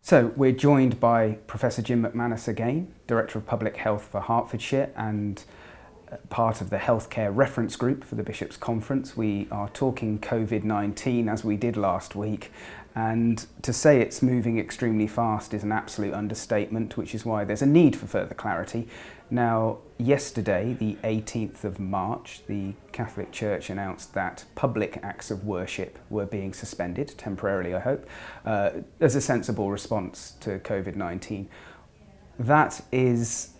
So, we're joined by Professor Jim McManus again, Director of Public Health for Hertfordshire and uh, part of the Healthcare Reference Group for the Bishops' Conference. We are talking COVID 19 as we did last week and to say it's moving extremely fast is an absolute understatement, which is why there's a need for further clarity. Now, yesterday, the 18th of March, the Catholic Church announced that public acts of worship were being suspended, temporarily, I hope, uh, as a sensible response to COVID 19. That is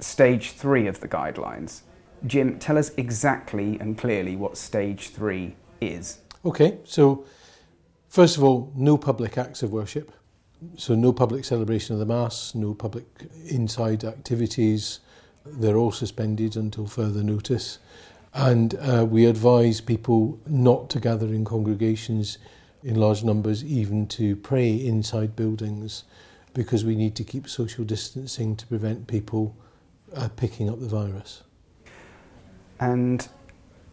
stage three of the guidelines. Jim, tell us exactly and clearly what stage three is. Okay, so First of all, no public acts of worship. So no public celebration of the Mass, no public inside activities. They're all suspended until further notice. And uh, we advise people not to gather in congregations in large numbers, even to pray inside buildings, because we need to keep social distancing to prevent people uh, picking up the virus. And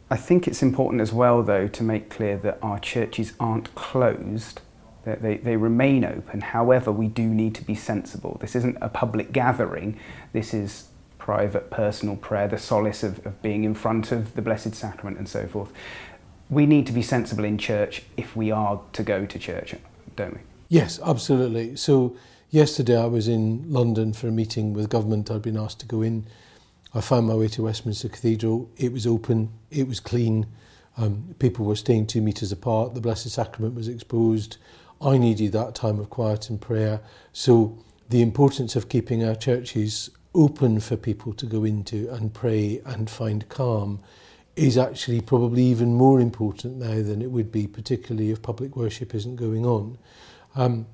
I think it's important as well, though, to make clear that our churches aren't closed. That they, they remain open. However, we do need to be sensible. This isn't a public gathering. This is private, personal prayer, the solace of, of being in front of the Blessed Sacrament and so forth. We need to be sensible in church if we are to go to church, don't we? Yes, absolutely. So, yesterday I was in London for a meeting with government. I'd been asked to go in I found my way to Westminster Cathedral. It was open, it was clean. Um, people were staying two metres apart. The Blessed Sacrament was exposed. I needed that time of quiet and prayer. So the importance of keeping our churches open for people to go into and pray and find calm is actually probably even more important now than it would be, particularly if public worship isn't going on. Um,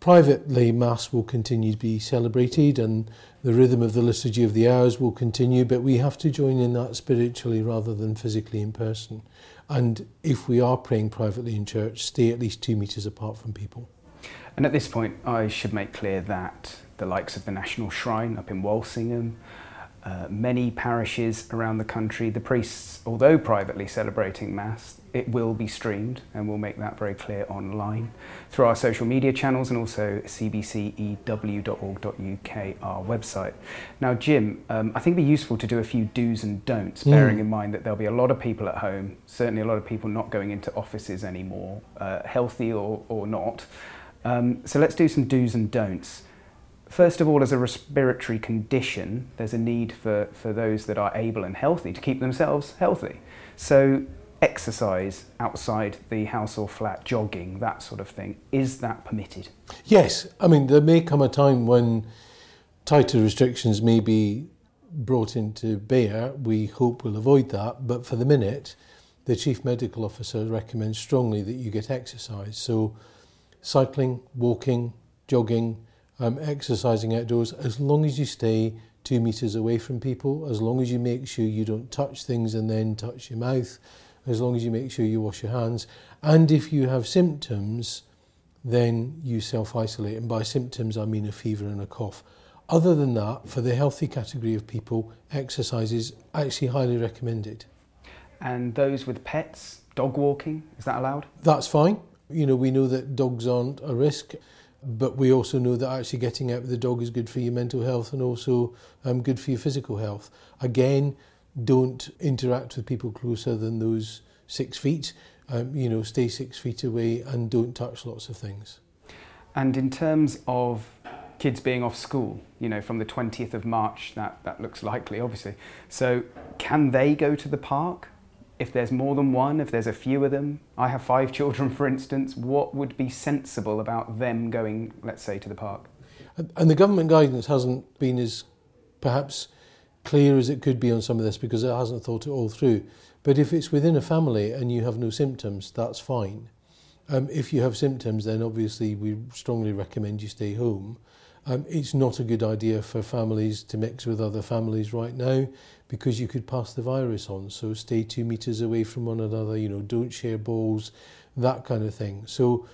Privately, Mass will continue to be celebrated and the rhythm of the Liturgy of the Hours will continue, but we have to join in that spiritually rather than physically in person. And if we are praying privately in church, stay at least two metres apart from people. And at this point, I should make clear that the likes of the National Shrine up in Walsingham, Uh, many parishes around the country, the priests, although privately celebrating Mass, it will be streamed and we'll make that very clear online through our social media channels and also cbcew.org.uk, our website. Now, Jim, um, I think it'd be useful to do a few do's and don'ts, mm. bearing in mind that there'll be a lot of people at home, certainly a lot of people not going into offices anymore, uh, healthy or, or not. Um, so let's do some do's and don'ts first of all, as a respiratory condition, there's a need for, for those that are able and healthy to keep themselves healthy. So, exercise outside the house or flat, jogging, that sort of thing, is that permitted? Yes. I mean, there may come a time when tighter restrictions may be brought into bear. We hope we'll avoid that. But for the minute, the Chief Medical Officer recommends strongly that you get exercise. So, cycling, walking, jogging, um, exercising outdoors as long as you stay two meters away from people, as long as you make sure you don't touch things and then touch your mouth, as long as you make sure you wash your hands. And if you have symptoms, then you self isolate. And by symptoms, I mean a fever and a cough. Other than that, for the healthy category of people, exercise is actually highly recommended. And those with pets, dog walking, is that allowed? That's fine. You know, we know that dogs aren't a risk. But we also know that actually getting out with the dog is good for your mental health and also um, good for your physical health. Again, don't interact with people closer than those six feet. Um, you know, stay six feet away and don't touch lots of things. And in terms of kids being off school, you know, from the 20th of March, that, that looks likely, obviously. So, can they go to the park? if there's more than one, if there's a few of them, I have five children, for instance, what would be sensible about them going, let's say, to the park? And the government guidance hasn't been as perhaps clear as it could be on some of this because it hasn't thought it all through. But if it's within a family and you have no symptoms, that's fine. Um, if you have symptoms, then obviously we strongly recommend you stay home. Um, it's not a good idea for families to mix with other families right now because you could pass the virus on. So stay two meters away from one another, you know, don't share bowls, that kind of thing. So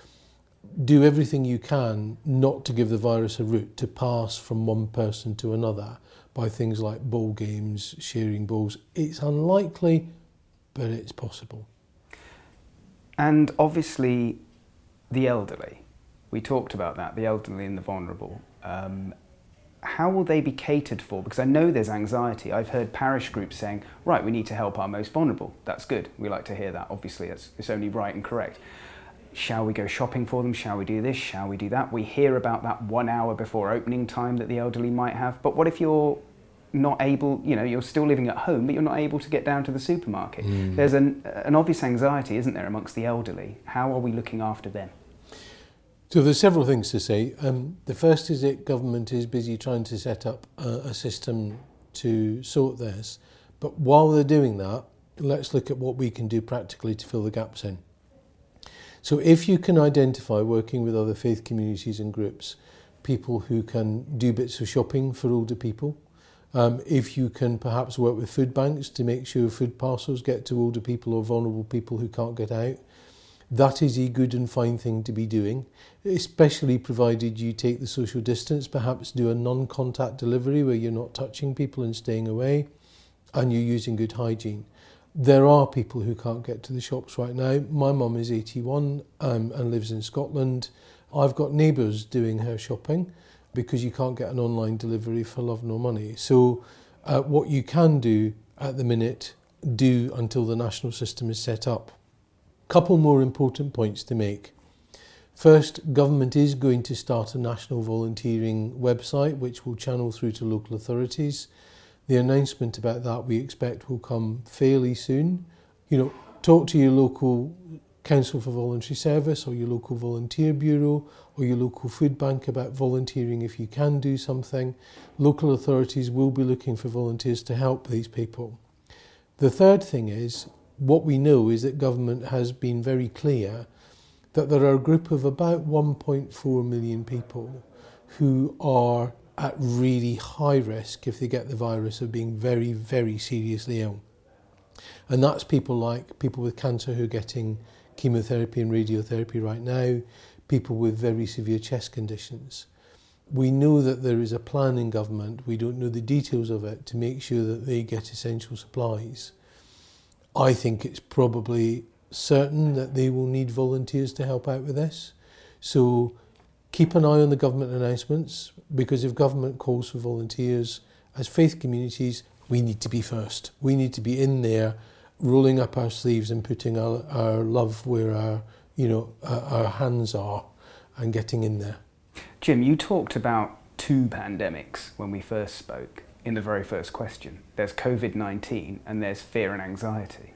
do everything you can not to give the virus a route to pass from one person to another by things like bowl games, sharing bowls. It's unlikely, but it's possible. And obviously, the elderly. We talked about that, the elderly and the vulnerable. um, how will they be catered for? Because I know there's anxiety. I've heard parish groups saying, right, we need to help our most vulnerable. That's good. We like to hear that. Obviously, it's, it's only right and correct. Shall we go shopping for them? Shall we do this? Shall we do that? We hear about that one hour before opening time that the elderly might have. But what if you're not able, you know, you're still living at home, but you're not able to get down to the supermarket? Mm. There's an, an obvious anxiety, isn't there, amongst the elderly? How are we looking after them? So there's several things to say. Um, the first is that government is busy trying to set up a, a system to sort this. But while they're doing that, let's look at what we can do practically to fill the gaps in. So if you can identify working with other faith communities and groups, people who can do bits of shopping for older people, um, if you can perhaps work with food banks to make sure food parcels get to older people or vulnerable people who can't get out, That is a good and fine thing to be doing, especially provided you take the social distance, perhaps do a non-contact delivery where you're not touching people and staying away, and you're using good hygiene. There are people who can't get to the shops right now. My mum is 81 um, and lives in Scotland. I've got neighbours doing her shopping because you can't get an online delivery for love nor money. So uh, what you can do at the minute, do until the national system is set up. Couple more important points to make. First, government is going to start a national volunteering website which will channel through to local authorities. The announcement about that we expect will come fairly soon. You know, talk to your local Council for Voluntary Service or your local volunteer bureau or your local food bank about volunteering if you can do something. Local authorities will be looking for volunteers to help these people. The third thing is what we know is that government has been very clear that there are a group of about 1.4 million people who are at really high risk if they get the virus of being very, very seriously ill. And that's people like people with cancer who are getting chemotherapy and radiotherapy right now, people with very severe chest conditions. We know that there is a plan in government, we don't know the details of it, to make sure that they get essential supplies. I think it's probably certain that they will need volunteers to help out with this. So keep an eye on the government announcements because if government calls for volunteers, as faith communities, we need to be first. We need to be in there, rolling up our sleeves and putting our, our love where our you know our, our hands are, and getting in there. Jim, you talked about two pandemics when we first spoke. in the very first question. There's COVID 19 and there's fear and anxiety.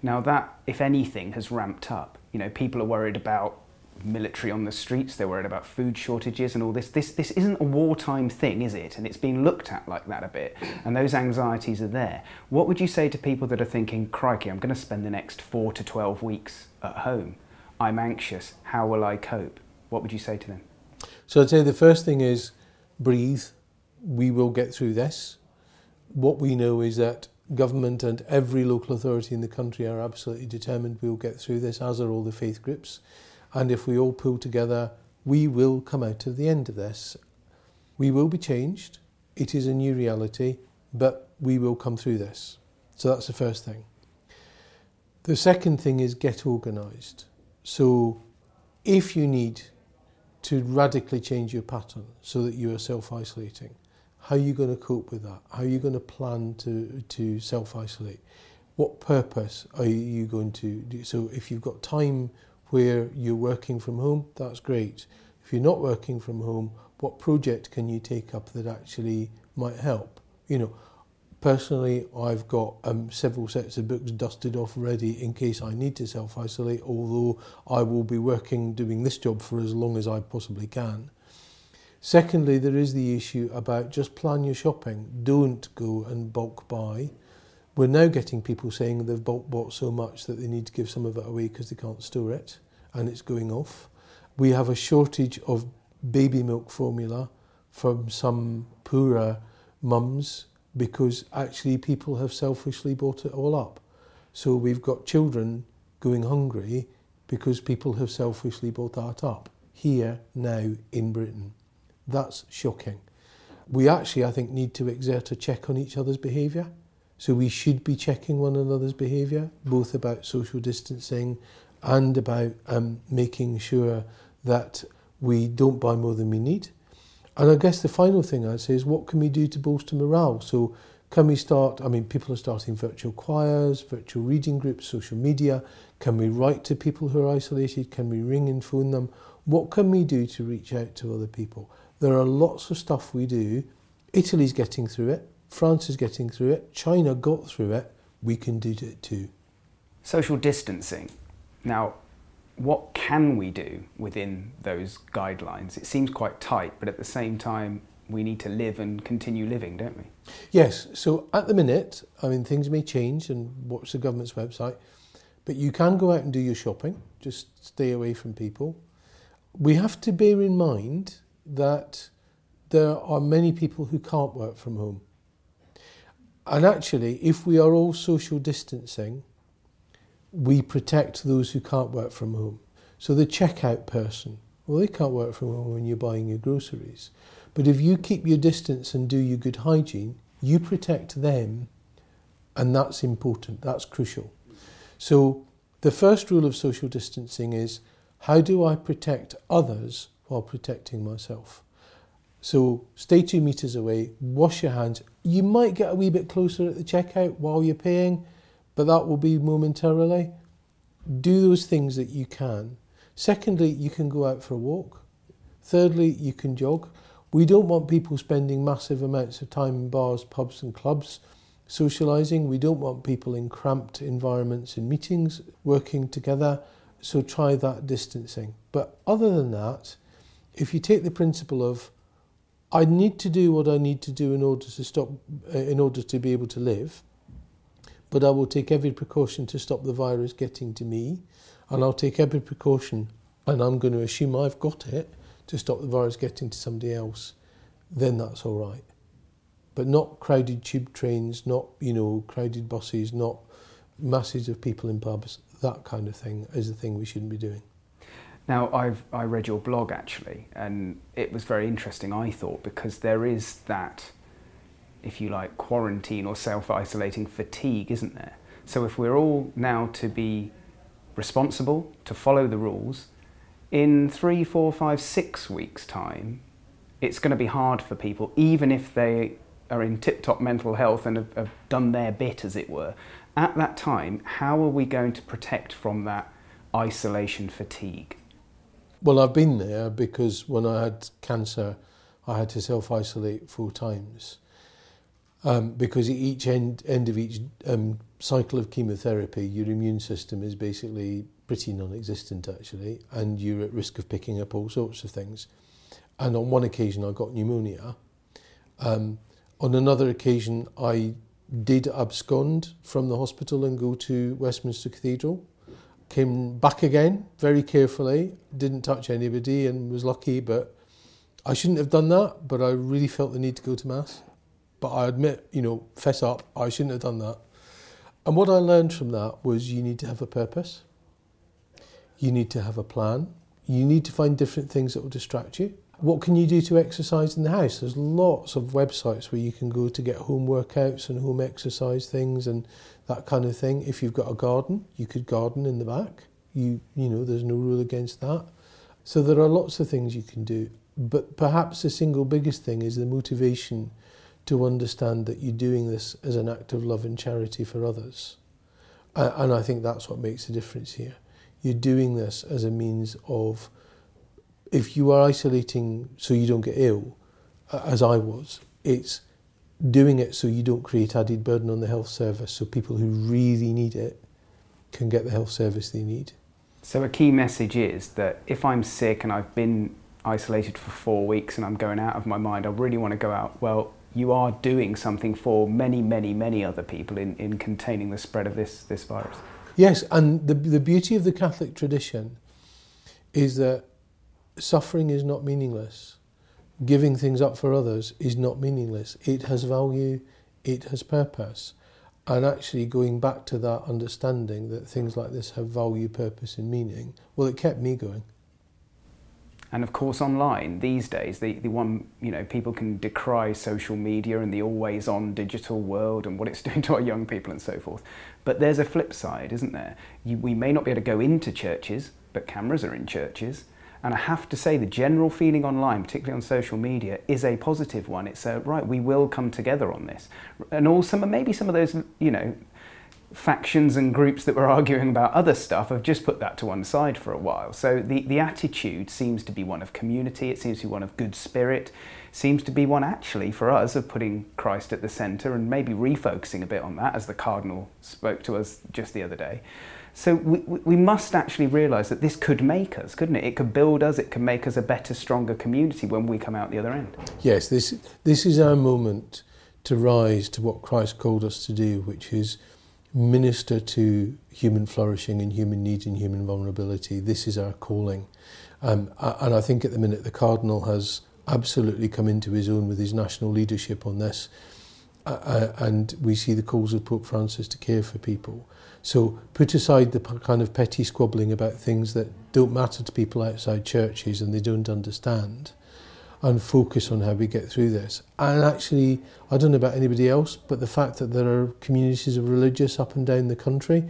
Now, that, if anything, has ramped up. You know, people are worried about military on the streets, they're worried about food shortages and all this. This, this isn't a wartime thing, is it? And it's been looked at like that a bit, and those anxieties are there. What would you say to people that are thinking, crikey, I'm going to spend the next four to 12 weeks at home? I'm anxious. How will I cope? What would you say to them? So I'd say the first thing is breathe we will get through this. What we know is that government and every local authority in the country are absolutely determined we will get through this, as are all the faith groups. And if we all pull together, we will come out of the end of this. We will be changed. It is a new reality, but we will come through this. So that's the first thing. The second thing is get organised. So if you need to radically change your pattern so that you are self isolating, How are you going to cope with that? How are you going to plan to, to self isolate? What purpose are you going to do? So, if you've got time where you're working from home, that's great. If you're not working from home, what project can you take up that actually might help? You know, personally, I've got um, several sets of books dusted off ready in case I need to self isolate, although I will be working doing this job for as long as I possibly can. Secondly, there is the issue about just plan your shopping. Don't go and bulk buy. We're now getting people saying they've bulk bought so much that they need to give some of it away because they can't store it and it's going off. We have a shortage of baby milk formula from some poorer mums because actually people have selfishly bought it all up. So we've got children going hungry because people have selfishly bought that up here now in Britain. That's shocking. We actually, I think, need to exert a check on each other's behaviour. So we should be checking one another's behaviour, both about social distancing and about um, making sure that we don't buy more than we need. And I guess the final thing I'd say is what can we do to bolster morale? So can we start, I mean, people are starting virtual choirs, virtual reading groups, social media. Can we write to people who are isolated? Can we ring and phone them? What can we do to reach out to other people? There are lots of stuff we do. Italy's getting through it, France is getting through it, China got through it, we can do it too. Social distancing. Now, what can we do within those guidelines? It seems quite tight, but at the same time, we need to live and continue living, don't we? Yes. So at the minute, I mean, things may change and watch the government's website, but you can go out and do your shopping, just stay away from people. We have to bear in mind that there are many people who can't work from home. And actually, if we are all social distancing, we protect those who can't work from home. So the checkout person, well, they can't work from home when you're buying your groceries. But if you keep your distance and do your good hygiene, you protect them, and that's important, that's crucial. So the first rule of social distancing is how do I protect others while protecting myself. So stay two meters away, wash your hands. You might get a wee bit closer at the checkout while you're paying, but that will be momentarily. Do those things that you can. Secondly, you can go out for a walk. Thirdly, you can jog. We don't want people spending massive amounts of time in bars, pubs, and clubs socialising. We don't want people in cramped environments in meetings working together. So try that distancing. But other than that, if you take the principle of I need to do what I need to do in order to stop uh, in order to be able to live but I will take every precaution to stop the virus getting to me and I'll take every precaution and I'm going to assume I've got it to stop the virus getting to somebody else then that's all right but not crowded tube trains not you know crowded buses not masses of people in pubs that kind of thing is the thing we shouldn't be doing Now, I've, I read your blog actually, and it was very interesting, I thought, because there is that, if you like, quarantine or self isolating fatigue, isn't there? So, if we're all now to be responsible, to follow the rules, in three, four, five, six weeks' time, it's going to be hard for people, even if they are in tip top mental health and have, have done their bit, as it were. At that time, how are we going to protect from that isolation fatigue? Well, I've been there because when I had cancer, I had to self isolate four times. Um, because at each end, end of each um, cycle of chemotherapy, your immune system is basically pretty non existent, actually, and you're at risk of picking up all sorts of things. And on one occasion, I got pneumonia. Um, on another occasion, I did abscond from the hospital and go to Westminster Cathedral came back again very carefully, didn't touch anybody and was lucky, but I shouldn't have done that, but I really felt the need to go to Mass. But I admit, you know, fess up, I shouldn't have done that. And what I learned from that was you need to have a purpose, you need to have a plan, you need to find different things that will distract you. What can you do to exercise in the house? There's lots of websites where you can go to get home workouts and home exercise things and that kind of thing. If you've got a garden, you could garden in the back. You you know, there's no rule against that. So there are lots of things you can do, but perhaps the single biggest thing is the motivation to understand that you're doing this as an act of love and charity for others. and I think that's what makes a difference here. You're doing this as a means of if you are isolating so you don't get ill, as I was, it's doing it so you don't create added burden on the health service so people who really need it can get the health service they need. So, a key message is that if I'm sick and I've been isolated for four weeks and I'm going out of my mind, I really want to go out, well, you are doing something for many, many, many other people in, in containing the spread of this, this virus. Yes, and the, the beauty of the Catholic tradition is that suffering is not meaningless. Giving things up for others is not meaningless. It has value, it has purpose. And actually, going back to that understanding that things like this have value, purpose, and meaning, well, it kept me going. And of course, online these days, the, the one, you know, people can decry social media and the always on digital world and what it's doing to our young people and so forth. But there's a flip side, isn't there? You, we may not be able to go into churches, but cameras are in churches and I have to say, the general feeling online, particularly on social media, is a positive one. It's a, right, we will come together on this. And also, maybe some of those, you know, factions and groups that were arguing about other stuff have just put that to one side for a while. So the, the attitude seems to be one of community, it seems to be one of good spirit, seems to be one actually for us of putting Christ at the centre and maybe refocusing a bit on that, as the Cardinal spoke to us just the other day. So we, we must actually realise that this could make us, couldn't it? It could build us, it could make us a better, stronger community when we come out the other end. Yes, this, this is our moment to rise to what Christ called us to do, which is minister to human flourishing and human need and human vulnerability. This is our calling. Um, and I think at the minute the Cardinal has absolutely come into his own with his national leadership on this uh, and we see the calls of Pope Francis to care for people. So put aside the kind of petty squabbling about things that don't matter to people outside churches and they don't understand and focus on how we get through this. And actually, I don't know about anybody else, but the fact that there are communities of religious up and down the country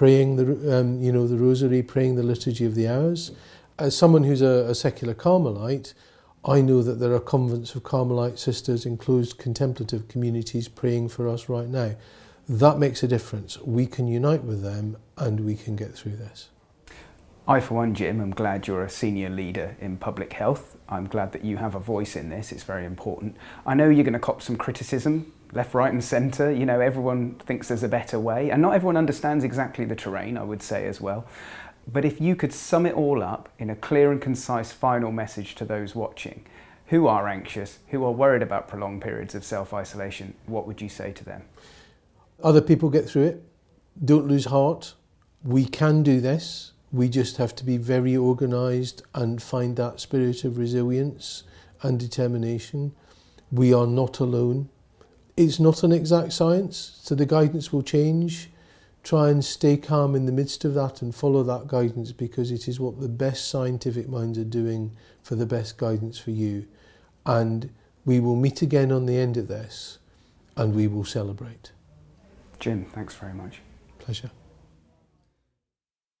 praying the um, you know the rosary, praying the liturgy of the hours, as someone who's a, a secular Carmelite, I know that there are convents of Carmelite sisters in closed contemplative communities praying for us right now. That makes a difference. We can unite with them and we can get through this. I, for one, Jim, am glad you're a senior leader in public health. I'm glad that you have a voice in this, it's very important. I know you're going to cop some criticism left, right, and centre. You know, everyone thinks there's a better way, and not everyone understands exactly the terrain, I would say, as well. But if you could sum it all up in a clear and concise final message to those watching who are anxious, who are worried about prolonged periods of self isolation, what would you say to them? Other people get through it. Don't lose heart. We can do this. We just have to be very organised and find that spirit of resilience and determination. We are not alone. It's not an exact science, so the guidance will change. try and stay calm in the midst of that and follow that guidance because it is what the best scientific minds are doing for the best guidance for you. And we will meet again on the end of this and we will celebrate. Jim, thanks very much. Pleasure.